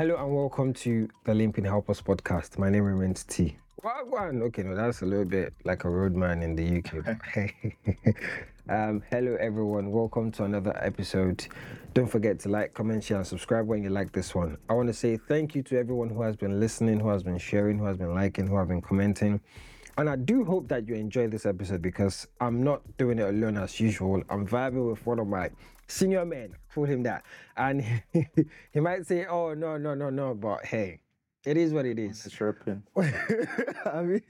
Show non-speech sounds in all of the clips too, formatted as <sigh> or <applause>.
Hello and welcome to the Limping Helpers podcast. My name remains T. Wagwan. Okay, no, that's a little bit like a roadman in the UK. <laughs> <laughs> um, hello everyone. Welcome to another episode. Don't forget to like, comment, share, and subscribe when you like this one. I want to say thank you to everyone who has been listening, who has been sharing, who has been liking, who have been commenting. And I do hope that you enjoy this episode because I'm not doing it alone as usual. I'm vibing with one of my senior men, call him that. And <laughs> he might say, oh, no, no, no, no. But hey, it is what it is. It's ripping. <laughs> I mean,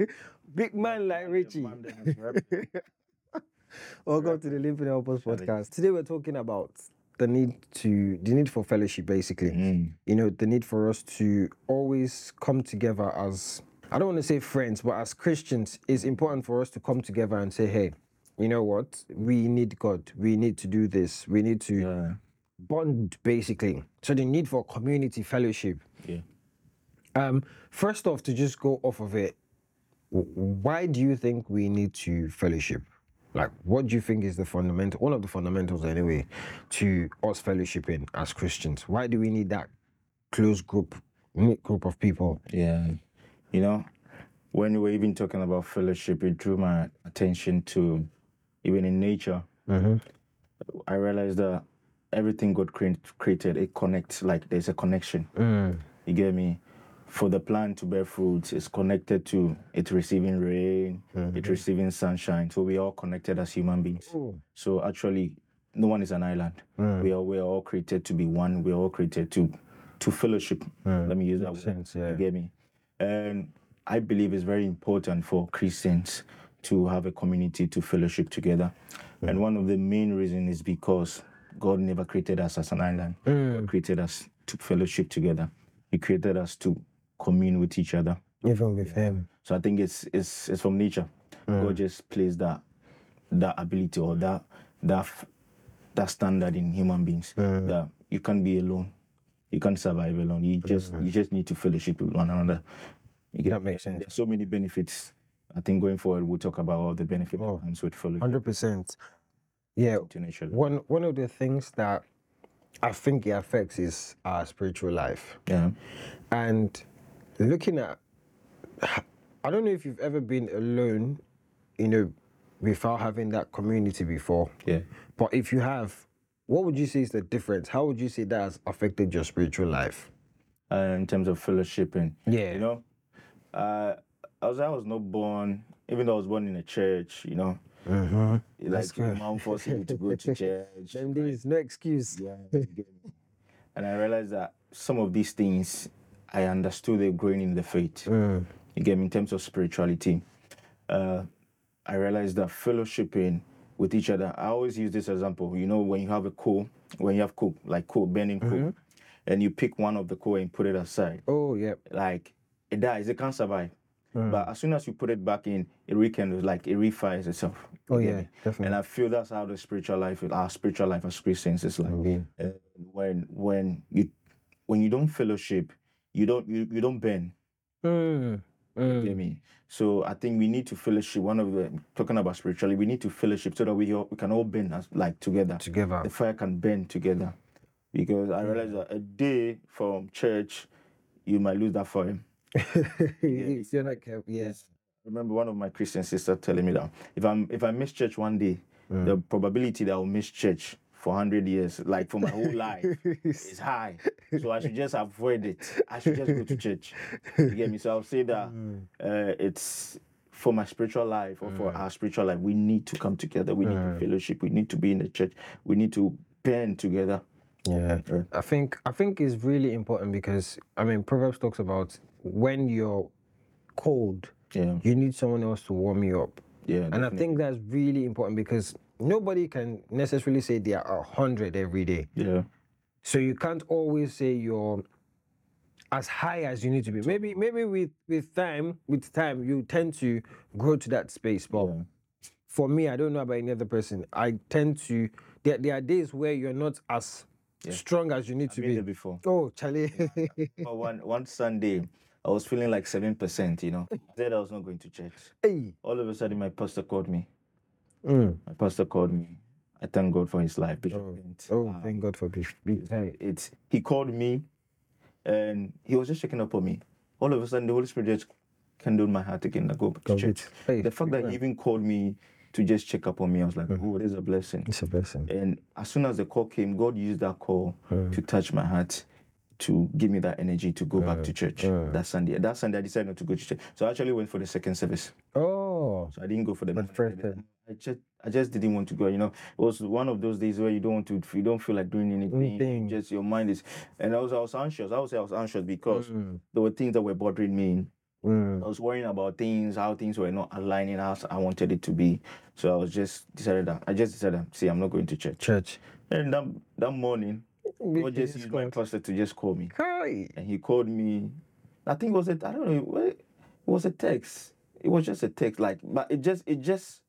big man like Richie. <laughs> Welcome to the Limping Helpers podcast. Today we're talking about the need to the need for fellowship basically. Mm. You know, the need for us to always come together as I don't want to say friends, but as Christians, it's important for us to come together and say, hey, you know what? We need God. We need to do this. We need to Yeah. bond basically. So the need for community fellowship. Yeah. Um, first off, to just go off of it, why do you think we need to fellowship? Like, what do you think is the fundamental, one of the fundamentals anyway, to us fellowshipping as Christians? Why do we need that close group, group of people? Yeah. You know, when we were even talking about fellowship, it drew my attention to even in nature. Mm-hmm. I realized that everything God cre- created, it connects, like there's a connection. Mm. You get me? For the plant to bear fruits, it's connected to it receiving rain, it receiving sunshine. So we are all connected as human beings. So actually, no one is an island. We are we are all created to be one. We are all created to to fellowship. Let me use that word. sense, yeah. You get me? And I believe it's very important for Christians to have a community to fellowship together. Mm. And one of the main reasons is because God never created us as an island. Mm. God created us to fellowship together. He created us to commune with each other. Even with him. So I think it's it's it's from nature. Mm. God just placed that that ability or that that that standard in human beings that you can't be alone. You can't survive alone. You just you just need to fellowship with one another. You get That makes sense. There's so many benefits. I think going forward we'll talk about all the benefits Oh. that comes with fellowship Hundred percent. Yeah. One one of the things that I think it affects is our spiritual life. Yeah. And looking at, I don't know if you've ever been alone, you know, without having that community before. Yeah. But if you have, what would you say is the difference? How would you say that has affected your spiritual life? uh, in terms of fellowshipping. Yeah. You know, uh, I was I was not born, even though I was born in a church. You know, Mm-hmm. like your good. mom forcing you to go to <laughs> church. Them days, no excuse. Yeah, you get me. and I realized that some of these things I understood they growing in the faith. Mm. You get me in terms of spirituality. Uh, I realized that fellowshipping with each other. I always use this example. You know, when you have a coal, when you have coal, like coal, burning coal, and you pick one of the coal and put it aside, Oh, yeah. like it dies, it can't survive. But as soon as you put it back in, it rekindles, like it refires itself. Oh, yeah, definitely. And I feel that's how the spiritual life, our spiritual life as Christians is like. Indeed. Uh, when when you when you don't fellowship, you don't you, you don't burn. Mm. You Mm. me? So I think we need to fellowship. One of the talking about spirituality, we need to fellowship so that we all, we can all burn as like together. Together. The fire can burn together. Because I realize that a day from church, you might lose that fire. <laughs> If You're not careful. Yes. Remember one of my Christian sisters telling me that if I'm if I miss church one day, the mm. probability that I'll miss church for hundred years, like for my whole life, <laughs> is high. So I should just avoid it. I should just go to church. You get me? So I'll say that mm. uh, it's for my spiritual life or for mm. our spiritual life, we need to come together. We need to fellowship. We need to be in the church. We need to band together. Yeah. I think I think it's really important because I mean Proverbs talks about when you're cold, Yeah. you need someone else to warm you up, Yeah. and I think that's really important because nobody can necessarily say they are a hundred every day. Yeah. So you can't always say you're as high as you need to be. Maybe maybe with with time with time you tend to grow to that space, but Yeah. for me, I don't know about any other person. I tend to there, there are days where you're not as strong as you need to Been there be. before. Oh, Charlie. But one one Sunday, I was feeling like seven percent. You know, said I was not going to church. hey. All of a sudden, my pastor called me. Mm. My pastor called me. I thank God for his life, Bishop. Bent. Oh, Uh, thank God for Bishop. Hey. it's he called me and he was just checking up on me. All of a sudden, the Holy Spirit just kindled my heart again. I go back to church. Hey, The fact that he even called me to just check up on me, I was like, oh, this is a blessing. it's a blessing. And as soon as the call came, God used that call to touch my heart, to give me that energy to go back to church that Sunday. That Sunday, I decided not to go to church. So I actually went for the second service. Oh, So I didn't go for the But first. I just, I just didn't want to go. You know, it was one of those days where you don't want to, you don't feel like doing anything. Anything. Just your mind is, and I was, I was anxious. I would say I was anxious because Mm. there were things that were bothering me. Mm. I was worrying about things, how things were not aligning as I wanted it to be. So I was just decided that I just decided, see, I'm not going to church. church. And that, that morning, God just used my pastor to just call me. Hi. And he called me. I think it was a, I don't know, it was a text. It was just a text, like, but it just, it just,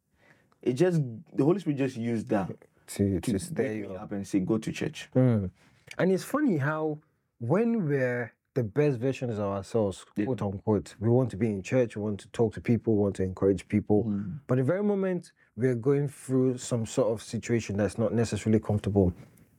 it just, the Holy Spirit just used that <laughs> To to to stay me up and say, go to church. Mm. And it's funny how when we're the best versions of ourselves, Yeah. quote unquote, we want to be in church, we want to talk to people, we want to encourage people. Mm. But the very moment we're going through some sort of situation that's not necessarily comfortable,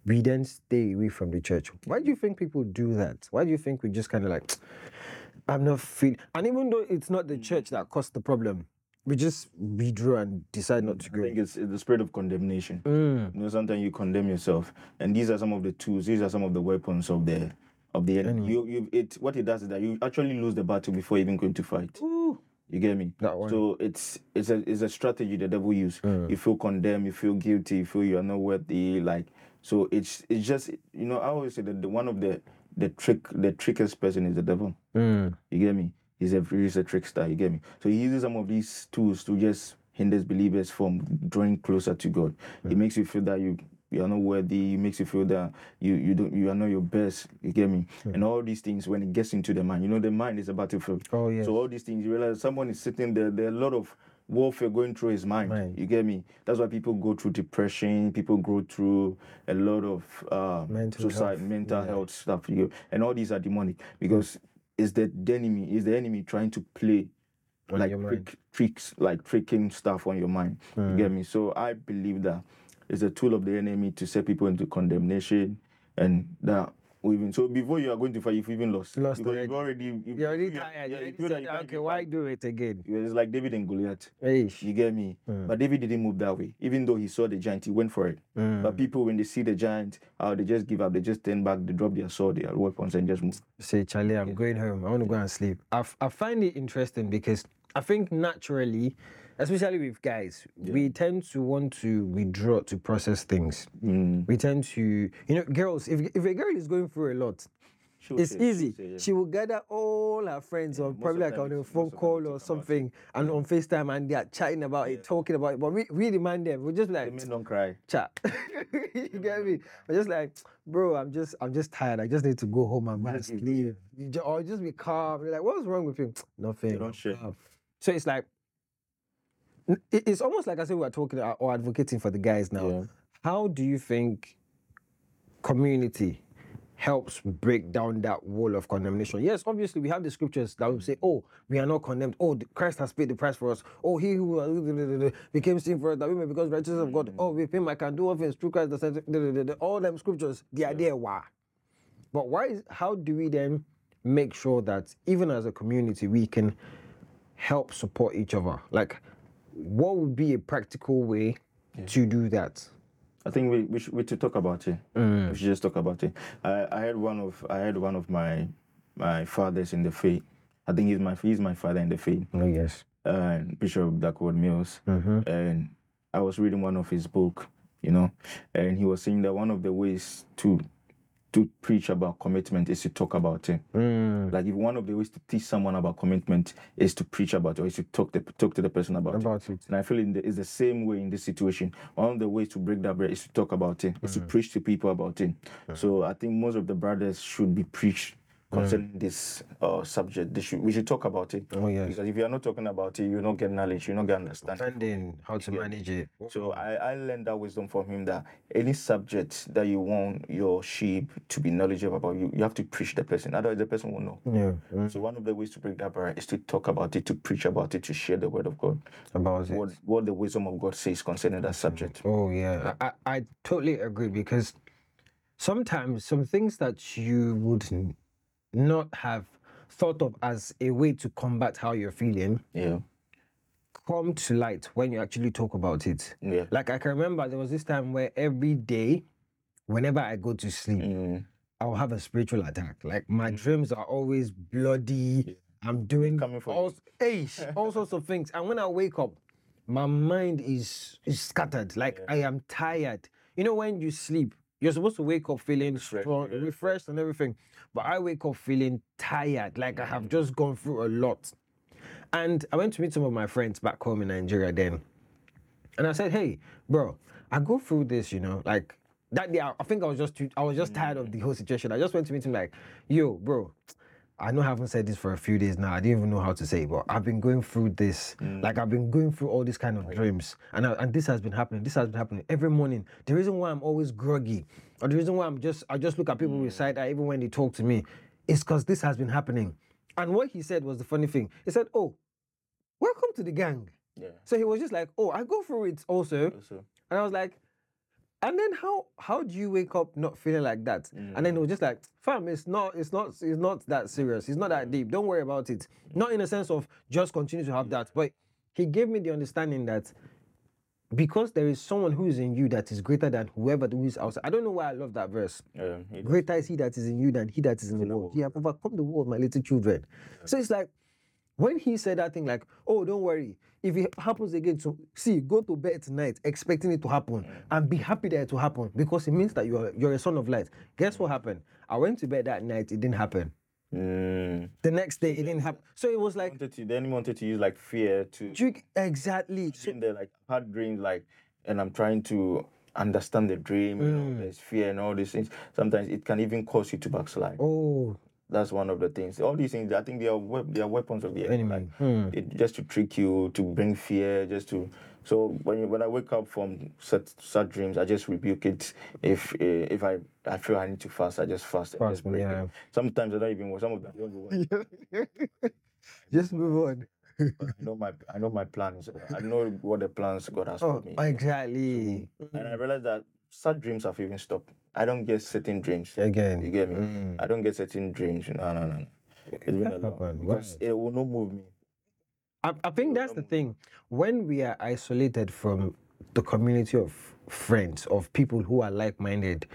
we then stay away from the church. Why do you think people do that? Why do you think we just kind of like, <tsk> I'm not feeling, and even though it's not the church that caused the problem, we just withdraw and decide not to go. I think it's, the spirit of condemnation. Mm. You know, sometimes you condemn yourself, and these are some of the tools. These are some of the weapons of the of the enemy. You, you, it. What it does is that you actually lose the battle before even going to fight. Ooh, You get me? that one. So it's it's a it's a strategy the devil use. Mm. You feel condemned, you feel guilty, you feel you are not worthy. Like so, it's it's just you know I always say that the, one of the the trick the trickiest person is the devil. Mm. You get me? He's a he's a trickster. You get me? So he uses some of these tools to just hinders believers from drawing closer to God. It makes you feel that you you are not worthy. It makes you feel that you you don't you are not your best. You get me? And all these things when it gets into the mind, you know, the mind is a battlefield. Oh, yes. So all these things, you realize someone is sitting there. There are a lot of warfare going through his mind. You get me? That's why people go through depression. People go through a lot of uh, Mental suicide, health, mental yeah. health stuff. You and all these are demonic because it's the, the enemy. Is the enemy trying to play On like trick, tricks, like tricking stuff on your mind. You get me? So I believe that it's a tool of the enemy to set people into condemnation, and that even so before you are going to fight, you've even lost. Lost because already. you've already you, You're already you- tired. Yeah, you you feel that you can't okay, why do it again? It's like David and Goliath. Hey. You get me? Mm. But David didn't move that way. Even though he saw the giant, he went for it. Mm. But people, when they see the giant, uh, they just give up. They just turn back. They drop their sword, their weapons, and just move. Say, Charlie, I'm going home. I want to go and sleep. I, f- I find it interesting because I think naturally, especially with guys, we tend to want to withdraw to process things. Mm. We tend to, you know, girls, if, if a girl is going through a lot, She it's say- she easy. say, yeah. She will gather all her friends on most probably like on a phone most of them call or talk about it. something and on FaceTime and they are chatting about it, talking about it. But we, we demand them. We're just The like, men don't cry. chat. <laughs> you get me? But just like, bro, I'm just I'm just tired. I just need to go home and Just sleep. Or just be calm. You're like, what's wrong with you? Nothing. don't share. So it's like it's almost like I said we are talking uh, or advocating for the guys now. Yeah. How do you think community helps break down that wall of condemnation? Yes, obviously we have the scriptures that will say, "Oh, we are not condemned. Oh, Christ has paid the price for us. Oh, He who <laughs> became sin for us that we may become righteous of God. Oh, with Him I can do all things through Christ." All them scriptures, they are there. Why? But why? Is, how do we then make sure that even as a community we can help support each other? Like, what would be a practical way to do that? I think we we should, we should talk about it. Mm. We should just talk about it. I, I had one of I had one of my my fathers in the faith. I think he's my he's my father in the faith, Oh yes. uh, Bishop Dag Heward-Mills. Mm-hmm. And I was reading one of his book, you know, and he was saying that one of the ways to to preach about commitment is to talk about it. Mm. Like if one of the ways to teach someone about commitment is to preach about it, or is to talk the, talk to the person about, it. About it. And I feel in the, it's the same way in this situation. One of the ways to break that barrier is to talk about it, is to preach to people about it. So I think most of the brothers should be preached concerning this uh, subject. Should, we should talk about it. Oh yes. Because if you are not talking about it, you don't get knowledge, you don't get understanding. Finding how to manage it. So I, I learned that wisdom from him that any subject that you want your sheep to be knowledgeable about, you, you have to preach the person. Otherwise, the person will know. Yeah. mm, So one of the ways to break that barrier is to talk about it, to preach about it, to share the word of God. About it. What what the wisdom of God says concerning that subject. Oh yeah, I, I, I totally agree because sometimes some things that you would not have thought of as a way to combat how you're feeling Yeah. come to light when you actually talk about it. Yeah. Like I can remember there was this time where every day, whenever I go to sleep, Mm. I'll have a spiritual attack. Like my dreams are always bloody. I'm doing Coming for all, hey, all sorts of things. And when I wake up, my mind is, is scattered. Like I am tired. You know, when you sleep, you're supposed to wake up feeling strong, refreshed, and everything. But I wake up feeling tired. Like I have just gone through a lot. And I went to meet some of my friends back home in Nigeria then. And I said, hey, bro, I go through this, you know, like that day, I I think I was just too, I was just tired of the whole situation. I just went to meet him like, yo, bro, I know I haven't said this for a few days now. I didn't even know how to say it, but I've been going through this. Mm. Like I've been going through all these kind of dreams. And I, and this has been happening. This has been happening every morning. The reason why I'm always groggy, or the reason why I'm just I just look at people with mm. side eye even when they talk to me, is because this has been happening. And what he said was the funny thing. He said, Oh, welcome to the gang. Yeah. So he was just like, Oh, I go through it also. Also. And I was like, and then how how do you wake up not feeling like that? And then it was just like, fam, it's not, it's not, it's not that serious. It's not that deep. Don't worry about it. Not in a sense of just continue to have that, but he gave me the understanding that because there is someone who is in you that is greater than whoever who is outside. I don't know why I love that verse. Yeah. Greater is he that is in you than he that is in the world. You have overcome the world, my little children. So it's like when he said that thing, like, oh, don't worry. If it happens again, to see, go to bed tonight expecting it to happen and be happy that it will happen because it means that you're you're a son of light. Guess what happened? I went to bed that night, it didn't happen. Mm. The next day, it didn't happen. So it was like, Wanted to, then he wanted to use like fear to trick exactly. So, there like had dreams like and I'm trying to understand the dream, you know, there's fear and all these things. Sometimes it can even cause you to backslide. oh, That's one of the things. All these things, I think they are they are weapons of the enemy. enemy. Hmm. It, just to trick you, to bring fear, just to. So when you, when I wake up from such, such dreams, I just rebuke it. If uh, if I, I feel I need to fast, I just fast. and Fast, just break it. yeah. Sometimes I don't even. Some of them don't even. <laughs> Just move on. I know my I know my plans. I know what the plans God has Oh, for me. exactly. And I realized that such dreams have even stopped. I don't get certain dreams. Again. You get me? Mm. I don't get certain dreams. No, no, no. no. It's been a lot. happened? Because it will not move me. I, I think that's the thing. When we are isolated from the community of friends, of people who are like minded,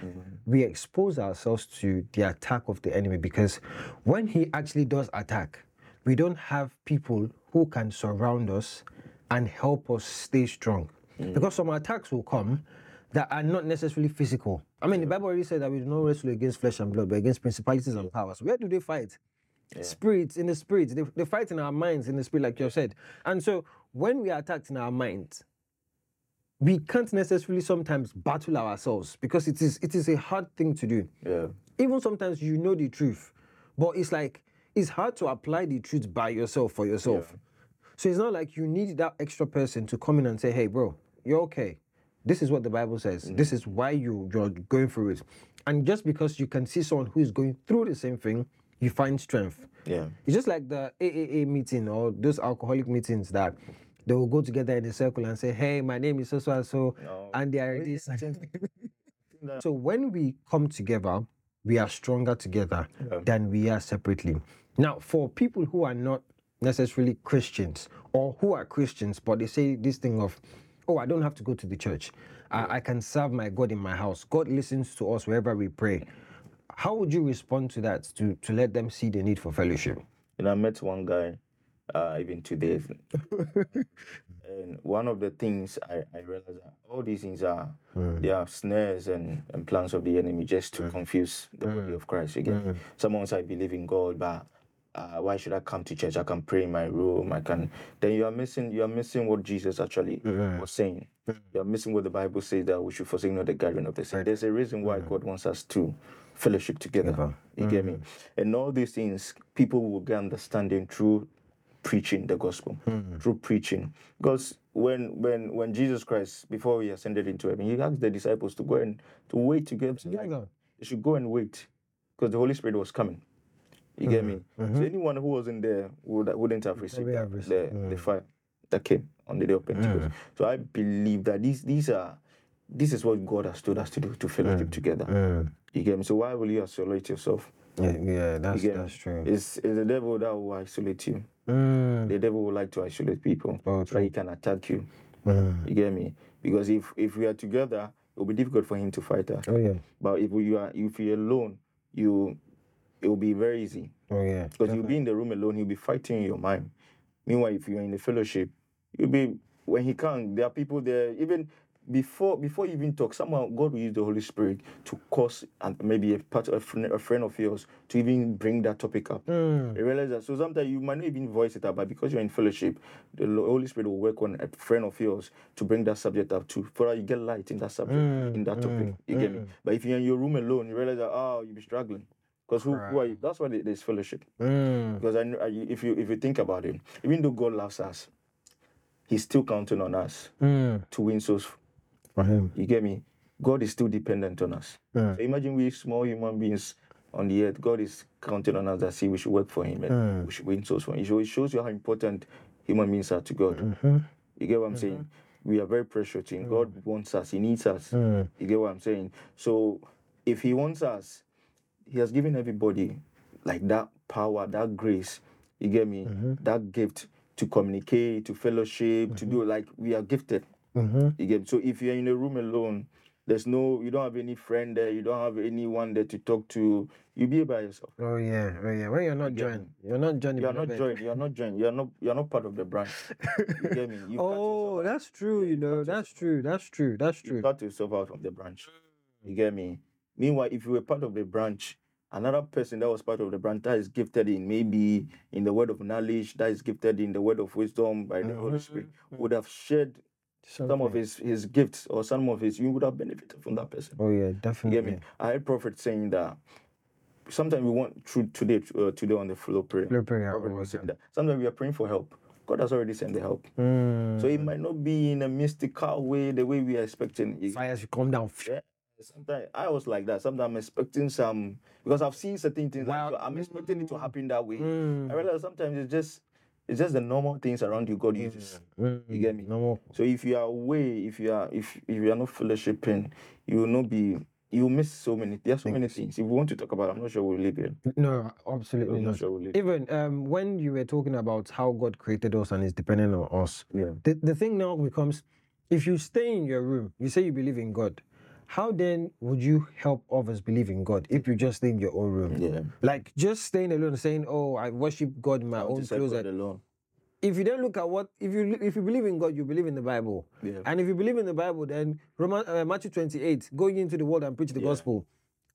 we expose ourselves to the attack of the enemy because when he actually does attack, we don't have people who can surround us and help us stay strong. Because some attacks will come that are not necessarily physical. I mean, the Bible already said that we do not wrestle against flesh and blood, but against principalities and powers. Where do they fight? spirits in the spirits they, they fight in our minds in the spirit like you said and so when we are attacked in our minds we can't necessarily sometimes battle ourselves because it is it is a hard thing to do Yeah. even sometimes you know the truth but it's like it's hard to apply the truth by yourself for yourself Yeah. so it's not like you need that extra person to come in and say hey bro you're okay this is what the bible says this is why you you're going through it and just because you can see someone who is going through the same thing you find strength Yeah. it's just like the AAA meeting or those alcoholic meetings that they will go together in a circle and say, "Hey, my name is so so and so," No. and they are this. <laughs> so when we come together, we are stronger together Yeah. than we are separately. Now, for people who are not necessarily Christians or who are Christians, but they say this thing of, "Oh, I don't have to go to the church. I, I can serve my God in my house. God listens to us wherever we pray." How would you respond to that to to let them see the need for fellowship? And I met one guy, uh, even today. <laughs> and one of the things I, I realized that all these things are mm. they are snares and, and plans of the enemy just to mm. confuse the body mm. of Christ. Again, someone says I believe in God, but uh, why should I come to church? I can pray in my room. I can. Then you are missing. You are missing what Jesus actually was saying. You are missing what the Bible says that we should forsake not the gathering of the saints. There's a reason why God wants us to fellowship together. You get me? And all these things, people will get understanding through preaching the gospel, through preaching. Because when when when Jesus Christ, before he ascended into heaven, he asked the disciples to go and to wait together. They should go and wait, because the Holy Spirit was coming. You get me? Mm-hmm. So mm-hmm. anyone who wasn't there would wouldn't have received, have received, the, the fire that came on the day of Pentecost. Mm. So I believe that these these are this is what God has told us to do to fellowship mm. together. Mm. You get me? So why will you isolate yourself Yeah, yeah, that's that's true. It's, it's the devil that will isolate you. Mm. The devil will like to isolate people Oh, so he can attack you. Mm. You get me? Because if if we are together, it will be difficult for him to fight us. Oh yeah. But if you are if you're alone, you it will be very easy. Oh yeah. Because you'll be in the room alone, you'll be fighting in your mind. Meanwhile, if you're in the fellowship, you'll be when he can, there are people there, even before before you even talk, someone God will use the Holy Spirit to cause and maybe a part a friend, a friend of yours to even bring that topic up. Mm. You realize that. So sometimes you might not even voice it out, but because you're in fellowship, the Holy Spirit will work on a friend of yours to bring that subject up too, for you get light in that subject, Mm, in that topic. mm, You get me? mm. But if you're in your room alone, you realize that oh, you'll be struggling. Because who, who are you? That's why there's fellowship. Mm. Because I, I, if you if you think about it, even though God loves us, He's still counting on us Mm. to win souls. For him. You get me? God is still dependent on us. Mm. So imagine we small human beings on the earth. God is counting on us that see we should work for Him and Mm. we should win souls for Him. So it shows you how important human beings are to God. Mm-hmm. You get what I'm saying? We are very precious to Him. God wants us. He needs us. Mm. You get what I'm saying? So if He wants us, He has given everybody like that power, that grace. You get me? That gift to communicate, to fellowship, to do like we are gifted. Mm-hmm. You get so if you're in a room alone, there's no you don't have any friend there, you don't have anyone there to talk to. You be by yourself. Oh yeah. Oh yeah. When you're not joined, you're not joined. You are not joined. You are not joined. You are not. You are not part of the branch. You get me? You Oh, that's true. You know, that's true. That's true. That's true. You cut yourself out from the branch. You get me? Meanwhile, if you were part of the branch, another person that was part of the branch that is gifted in maybe in the word of knowledge, that is gifted in the word of wisdom by the Holy Spirit, would have shared some of his his gifts or some of his. You would have benefited from that person. Oh yeah, You get definitely. me? I heard prophet saying that sometimes we want through today uh, today on the flow prayer. Flow prayer, oh, was saying that sometimes we are praying for help. God has already sent the help. Mm. So it might not be in a mystical way the way we are expecting. Fire should come down. Yeah. Sometimes I was like that. Sometimes I'm expecting some because I've seen certain things. like, Wow. I'm expecting it to happen that way. Mm. I realize sometimes it's just it's just the normal things around you God uses. Mm. You get me? No more. So if you are away, if you are if if you are not fellowshipping, you will not be you miss so many there are so many things. If we want to talk about, I'm not sure we'll leave it. No, absolutely I'm not. sure we'll. Even um, when you were talking about how God created us and is dependent on us, Yeah. the, the thing now becomes if you stay in your room, you say you believe in God, how then would you help others believe in God if you just stay in your own room? Yeah. Like just staying alone, saying, "Oh, I worship God in my own closet." Alone. If you then look at what, if you if you believe in God, you believe in the Bible, Yeah. and if you believe in the Bible, then Roman uh, Matthew twenty eight, going into the world and preach the Yeah. gospel,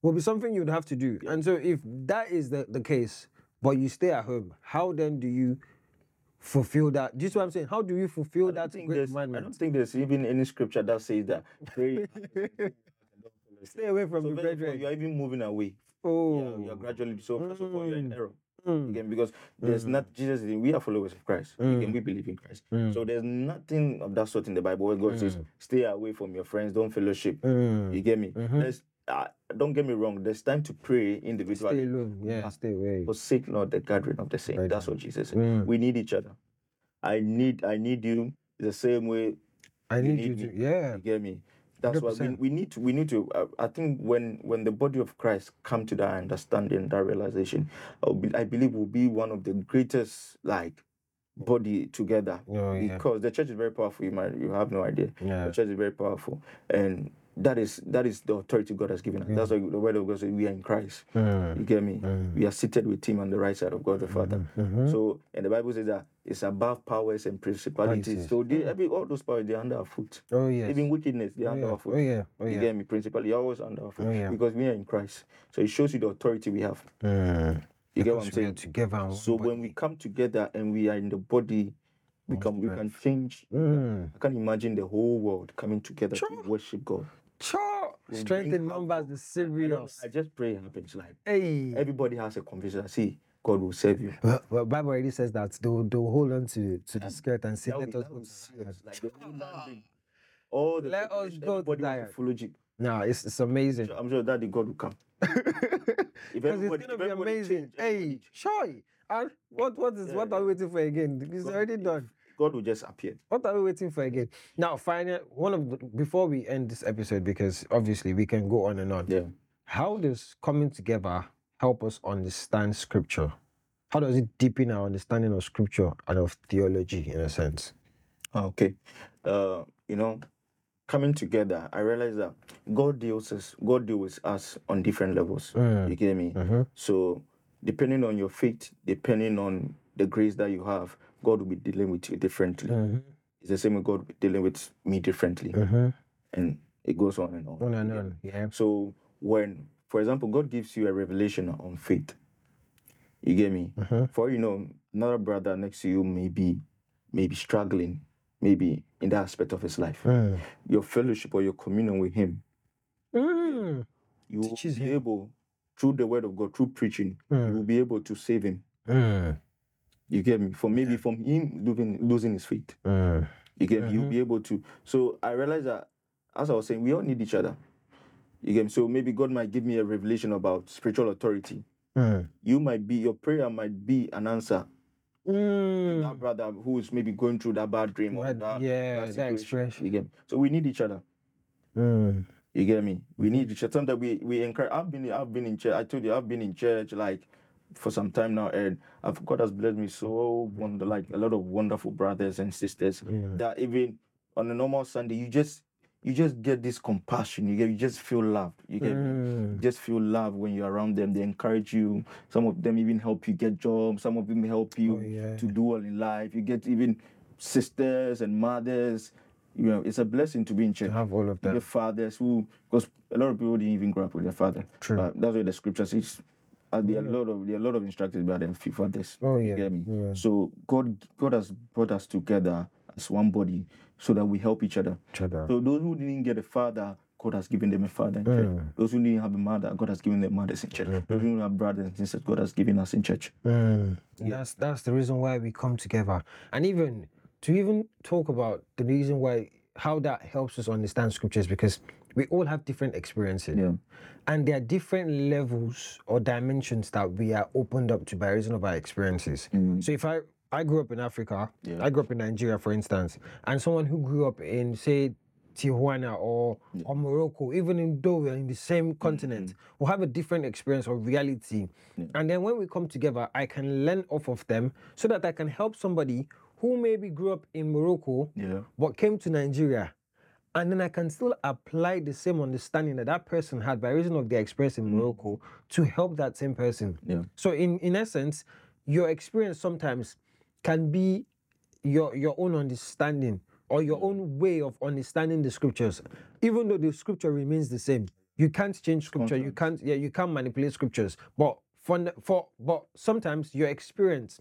will be something you'd have to do. And so, if that is the the case, but you stay at home, how then do you fulfill that? This see what I'm saying? How do you fulfill that great there's, I don't think there's even any scripture that says that. Pray. <laughs> Stay away from so the first of brethren. you are even moving away. Oh, Yeah, you're gradually. So first of all, you're in Mm. error Mm. again because there's not Jesus. We are followers of Christ. Again, we believe in Christ. Mm. So there's nothing of that sort in the Bible where God says, "Stay away from your friends, don't fellowship." Mm. You get me? Mhm. Uh, don't get me wrong. There's time to pray individually. Stay alone. Yeah, stay away. Forsake not the gathering of the saints. Right. That's what Jesus said. Mm. We need each other. I need. I need you the same way I need need you to. Yeah. you get me? That's why we, 100%. we need to we need to uh, I think when when the body of Christ come to that understanding, that realization, I, be, I believe will be one of the greatest like body together. Oh, yeah. Because the church is very powerful, you might you have no idea. Yeah. The church is very powerful. And that is that is the authority God has given us. That's why the word of God says we are in Christ. You get me? We are seated with him on the right side of God the Father. Mhm. So and the Bible says that it's above powers and principalities. So they every all those powers they're under our foot. Oh yes. Even wickedness, they're oh, under yeah. our foot. oh yeah. Oh You yeah. get me? Principally, always under our foot. Oh, yeah. Because we are in Christ. So it shows you the authority we have. Mm. You get what I'm Because saying? Together. So one when we come together and we are in the body, we can we can change. Mm. I can imagine the whole world coming together Sure. to worship God. Sure. We'll Strength bring in out- numbers is I. I just pray it happens. Like Hey. everybody has a conviction. See, God will save you. Well, well, Bible already says that they'll, they'll hold on to, to the skirt and say, That let us go will to Zion." Like the whole landing. All the Let us population, go to everybody wants Zion. to follow Jesus. Nah, it's, it's amazing. I'm sure that the God will come. <laughs> Because it's everybody- gonna be everybody amazing. change, everybody Hey, change. sure. And what what is Yeah, what are we eh, waiting for again? It's God- already done. God will just appear. What are we waiting for again? Now, final one of the, before we end this episode, because obviously we can go on and on. Yeah. How does coming together help us understand scripture? How does it deepen our understanding of scripture and of theology in a sense? Okay. Uh, you know, coming together, I realize that God deals us, God deals with us on different levels. Mm. You get me? Mhm. So depending on your faith, depending on the grace that you have, God will be dealing with you differently. Mhm. It's the same with God dealing with me differently. Mhm. And it goes on and on. On and on. Yeah. So when, for example, God gives you a revelation on faith, you get me. Mhm. For you know, another brother next to you may be, may be struggling, maybe in that aspect of his life. Mm. Your fellowship or your communion with him, Mm. you will Teaches be him. able, through the word of God, through preaching, you Mm. will be able to save him. You get me? For maybe from him losing losing his faith. You get me? You'll Mhm. be able to. So I realized that, as I was saying, we all need each other. You get me? So maybe God might give me a revelation about spiritual authority. Mm. You might be, your prayer might be an answer. That Mm. brother who is maybe going through that bad dream or that, yeah, that that expression. You get me? So we need each other. Mm. You get me? We need each other. Sometimes we we encourage. I've been I've been in church. I told you I've been in church like for some time now, and I've, God has blessed me so wonder like a lot of wonderful brothers and sisters Yeah. that even on a normal Sunday you just you just get this compassion. You get you just feel loved. You get? Mm. You just feel love when you're around them. They encourage you. Some of them even help you get jobs. Some of them help you Oh, yeah. to do well in life. You get even sisters and mothers. You know, it's a blessing to be in church To have all of that. Your fathers who because a lot of people didn't even grow up with their father. True. Uh, that's why the scripture says uh, there are a lot of there are a lot of instructions about them few fathers. Oh yeah. You get me? Yeah. So God God has brought us together as one body so that we help each other. Each other. So those who didn't get a father, God has given them a father in church. Mm. Those who didn't have a mother, God has given them mothers in church. Those who don't have brothers and sisters, God has given us in church. Mm. That's that's the reason why we come together, and even to even talk about the reason why how that helps us understand scriptures because we all have different experiences, Yeah. and there are different levels or dimensions that we are opened up to by reason of our experiences. Mm. So if I I grew up in Africa, Yeah. I grew up in Nigeria, for instance, and someone who grew up in say Tijuana or or Morocco, even in though we're in the same mm-hmm. continent, will have a different experience of reality. And then when we come together, I can learn off of them so that I can help somebody who maybe grew up in Morocco Yeah. but came to Nigeria. And then I can still apply the same understanding that that person had by reason of their experience in mm. Morocco to help that same person. Yeah. So in, in essence, your experience sometimes can be your your own understanding or your own way of understanding the scriptures, even though the scripture remains the same. You can't change scripture. You can't yeah you can't manipulate scriptures. But for for but sometimes your experience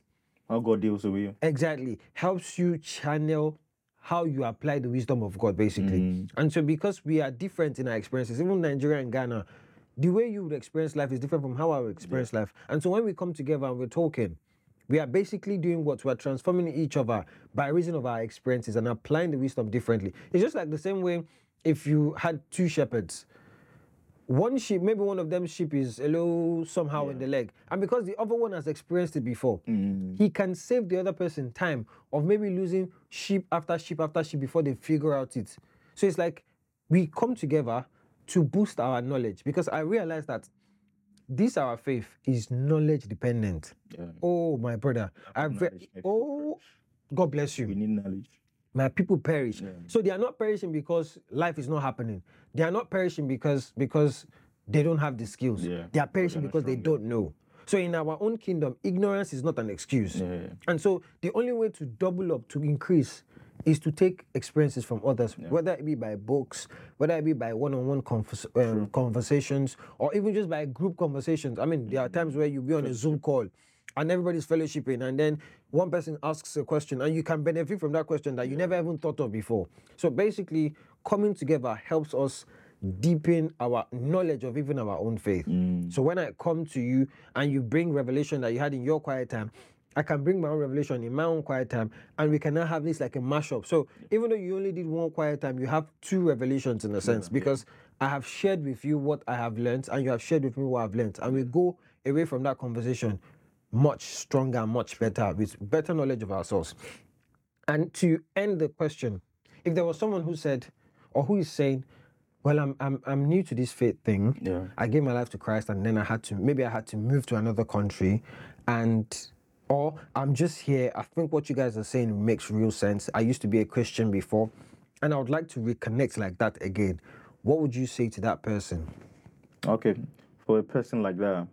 How God deals with you. exactly helps you channel how you apply the wisdom of God, basically. Mm. And so, because we are different in our experiences, even Nigeria and Ghana, the way you would experience life is different from how I would experience life. And so, when we come together and we're talking, we are basically doing what? We're transforming each other by reason of our experiences and applying the wisdom differently. It's just like the same way if you had two shepherds. One sheep, maybe one of them sheep is a little somehow in the leg, and because the other one has experienced it before, mm. he can save the other person time of maybe losing sheep after sheep after sheep before they figure out it. So it's like we come together to boost our knowledge because I realize that this our faith is knowledge dependent. Yeah. Oh my brother, I've re- oh God bless you We need knowledge. my people perish. So they are not perishing because life is not happening. They are not perishing because because they don't have the skills. Yeah. They are perishing because they don't know. So in our own kingdom, ignorance is not an excuse. Yeah. And so the only way to double up, to increase, is to take experiences from others, whether it be by books, whether it be by one-on-one convers- um, conversations, or even just by group conversations. I mean, there are times where you be on a Zoom call and everybody's fellowshipping, and then one person asks a question, and you can benefit from that question that you never even thought of before. So basically, coming together helps us deepen our knowledge of even our own faith. So when I come to you and you bring revelation that you had in your quiet time, I can bring my own revelation in my own quiet time, and we can now have this like a mashup. So even though you only did one quiet time, you have two revelations in a sense because I have shared with you what I have learned, and you have shared with me what I've learned, and we go away from that conversation much stronger, much better, with better knowledge of ourselves. And to end the question, if there was someone who said, or who is saying, well, I'm I'm I'm new to this faith thing. Yeah. I gave my life to Christ, and then I had to maybe I had to move to another country, and or I'm just here. I think what you guys are saying makes real sense. I used to be a Christian before, and I would like to reconnect like that again. What would you say to that person? Okay, for a person like that,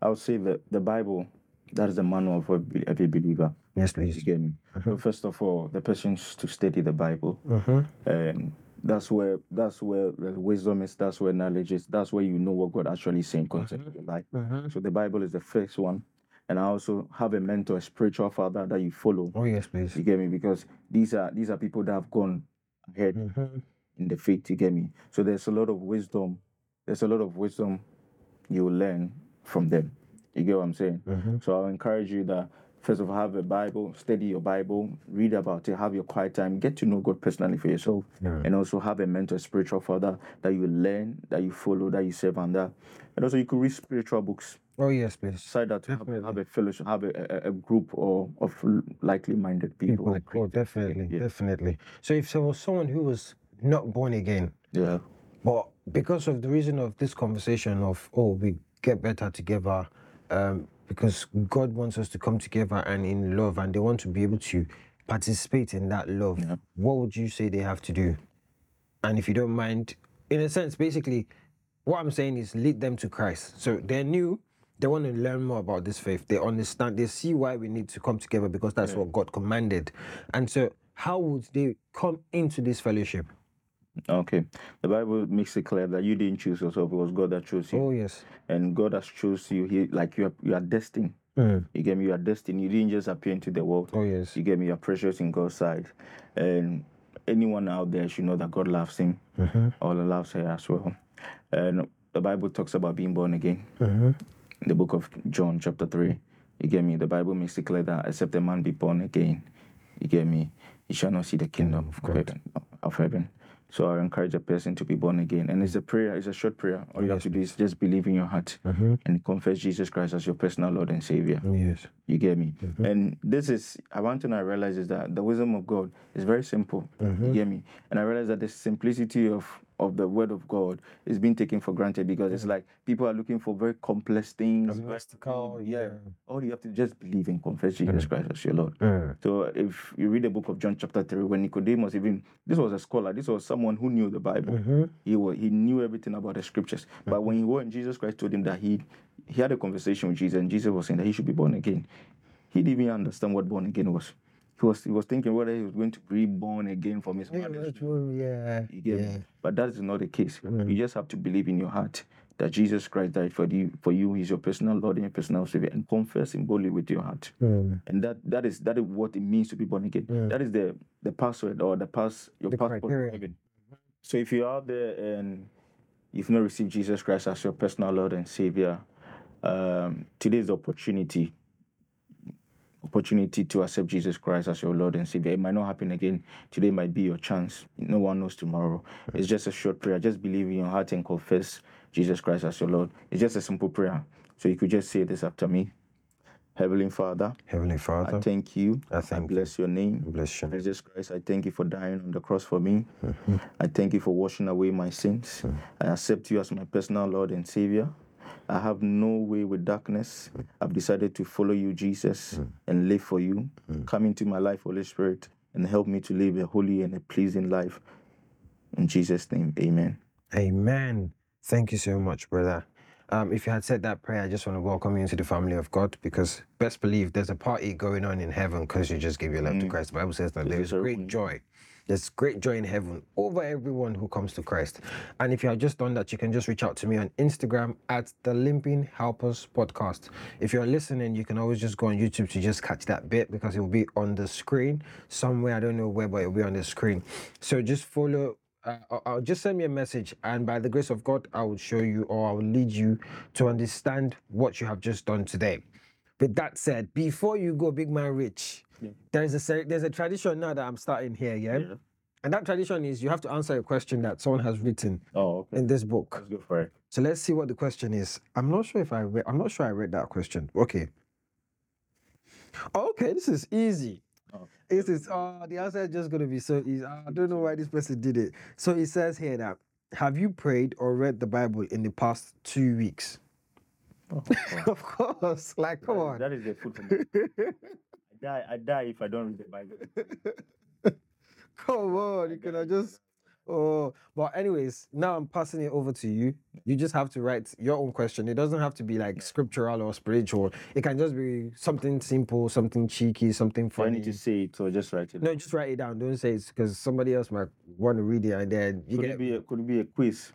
I would say that the Bible, that is the manual for every believer. Yes, You please. get me? So first of all, the person to study the Bible, Mm-hmm. and that's where that's where the wisdom is. That's where knowledge is. That's where you know what God actually saying concerning your life. Mm-hmm. So the Bible is the first one, and I also have a mentor, a spiritual father that you follow. Oh yes, please. You get me? Because these are these are people that have gone ahead Mm-hmm. in the faith. You get me? So there's a lot of wisdom. There's a lot of wisdom you will learn from them. You get what I'm saying? Mm-hmm. So I'll encourage you that first of all, have a Bible, study your Bible, read about it, have your quiet time, get to know God personally for yourself, Yeah. and also have a mentor, spiritual father that you learn, that you follow, that you serve under. And also you could read spiritual books. Oh yes, please. Beside that, have, have a fellowship, have a, a, a group or of likely minded people. People. Oh, definitely, Yeah. definitely. So if there was someone who was not born again, Yeah. But because of the reason of this conversation of oh we get better together, um, because God wants us to come together and in love, and they want to be able to participate in that love. Yeah. What would you say they have to do? And if you don't mind, in a sense, basically, what I'm saying is lead them to Christ. So they're new. They want to learn more about this faith. They understand. They see why we need to come together because that's what God commanded. And so, how would they come into this fellowship? Okay. The Bible makes it clear that you didn't choose yourself, it was God that chose you. Oh yes. And God has chose you. He like you are you are destined. Mm. You get me? You are destined. You didn't just appear into the world. Oh yes. You get me? You're precious in God's sight. And anyone out there should know that God loves him. Mm-hmm. Or loves her as well. And the Bible talks about being born again. Mm-hmm. In the book of John, chapter 3. You get me? The Bible makes it clear that except a man be born again, you get me? He shall not see the kingdom of God. heaven. Of heaven. So I encourage a person to be born again. And it's a prayer, it's a short prayer. All you have to do is just believe in your heart Mm-hmm. and confess Jesus Christ as your personal Lord and Savior. Yes. You get me? Mhm. And this is one thing I realize is that the wisdom of God is very simple. You Mhm. get me? And I realize that the simplicity of of the word of God is being taken for granted because it's like people are looking for very complex things. mystical, yeah. All you have to just believe and confess Jesus Christ as your Lord. Mm. So if you read the book of John chapter 3, when Nicodemus even this was a scholar, this was someone who knew the Bible. Mm-hmm. He was he knew everything about the scriptures. But when he went, Jesus Christ told him that he he had a conversation with Jesus, and Jesus was saying that he should be born again. He didn't even understand what born again was. He was he was thinking whether he was going to be born again from his mother's womb. yeah. You yeah. But that is not the case. Mm. You just have to believe in your heart that Jesus Christ died for you. For you, He's your personal Lord and your personal Savior, and confess Him boldly with your heart. Mm. And that that is that is what it means to be born again. Mm. That is the the password or the pass your The passport to heaven. So if you're out there and you've not received Jesus Christ as your personal Lord and Savior, um, today is the opportunity opportunity to accept Jesus Christ as your Lord and Savior. It might not happen again. Today might be your chance. No one knows tomorrow. It's just a short prayer. Just believe in your heart and confess Jesus Christ as your Lord. It's just a simple prayer. So you could just say this after me. Heavenly Father, Heavenly Father, I thank you. I I thank you. bless your name. bless you. Jesus Christ, I thank you for dying on the cross for me. Mhm. I thank you for washing away my sins. I accept you as my personal Lord and Savior. I have no way with darkness. I've decided to follow you, Jesus, hmm. and live for you. Hmm. Come into my life, Holy Spirit, and help me to live a holy and a pleasing life. In Jesus' name, amen. Amen. Thank you so much, brother. Um, if you had said that prayer, I just want to welcome you into the family of God because best believe there's a party going on in heaven because you just gave your life to hmm. Christ. The Bible says that there is great joy. There's great joy in heaven over everyone who comes to Christ. And if you have just done that, you can just reach out to me on Instagram at the Limping Helpers Podcast. If you're listening, you can always just go on YouTube to just catch that bit because it will be on the screen somewhere. I don't know where, but it will be on the screen. So just follow uh, I'll- I'll just send me a message, and by the grace of God, I will show you or I will lead you to understand what you have just done today. With that said, before you go, big man rich, there's a there's a tradition now that I'm starting here, yeah? Yeah. And that tradition is you have to answer a question that someone has written Oh, okay. in this book. Let's go for it. So let's see what the question is. I'm not sure if I read. I'm not sure I read that question. Okay. Okay, this is easy. Oh. This is uh the answer is just gonna be so easy. I don't know why this person did it. So it says here that Have you prayed or read the Bible in the past two weeks? Oh, <laughs> of course. Like, come on. That is the food for <laughs> me. I die, I die if I don't read the Bible. <laughs> Come on, you cannot just. Oh, but anyways, now I'm passing it over to you. You just have to write your own question. It doesn't have to be like scriptural or spiritual. It can just be something simple, something cheeky, something Do I funny. need to say it or just write it? No, just write it down. Don't say it because somebody else might want to read it and then you could get. it be a, could it be a quiz?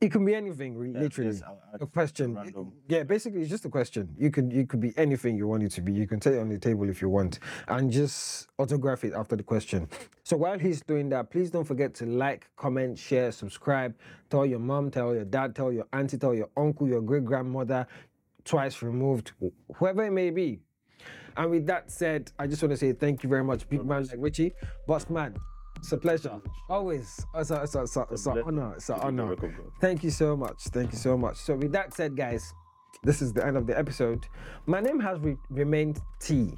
It can be anything, re- Yeah, literally. I'll add A question. random. Yeah, basically it's just a question. You could you could be anything you want it to be. You can take it on the table if you want and just autograph it after the question. So while he's doing that, please don't forget to like, comment, share, subscribe. Tell your mom, tell your dad, tell your auntie, tell your uncle, your great grandmother, twice removed, whoever it may be. And with that said, I just want to say thank you very much, big man like Richie. Boss man, it's a pleasure. Always. It's, a, it's, a, it's, a, it's an honor. It's an to be the honor. work of God. Thank you so much. Thank you so much. So with that said, guys, this is the end of the episode. My name has re- remained T.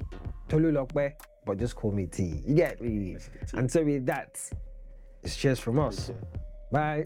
Tolu Lokbe, but just call me T. You get me? And so with that, it's cheers from us. Bye.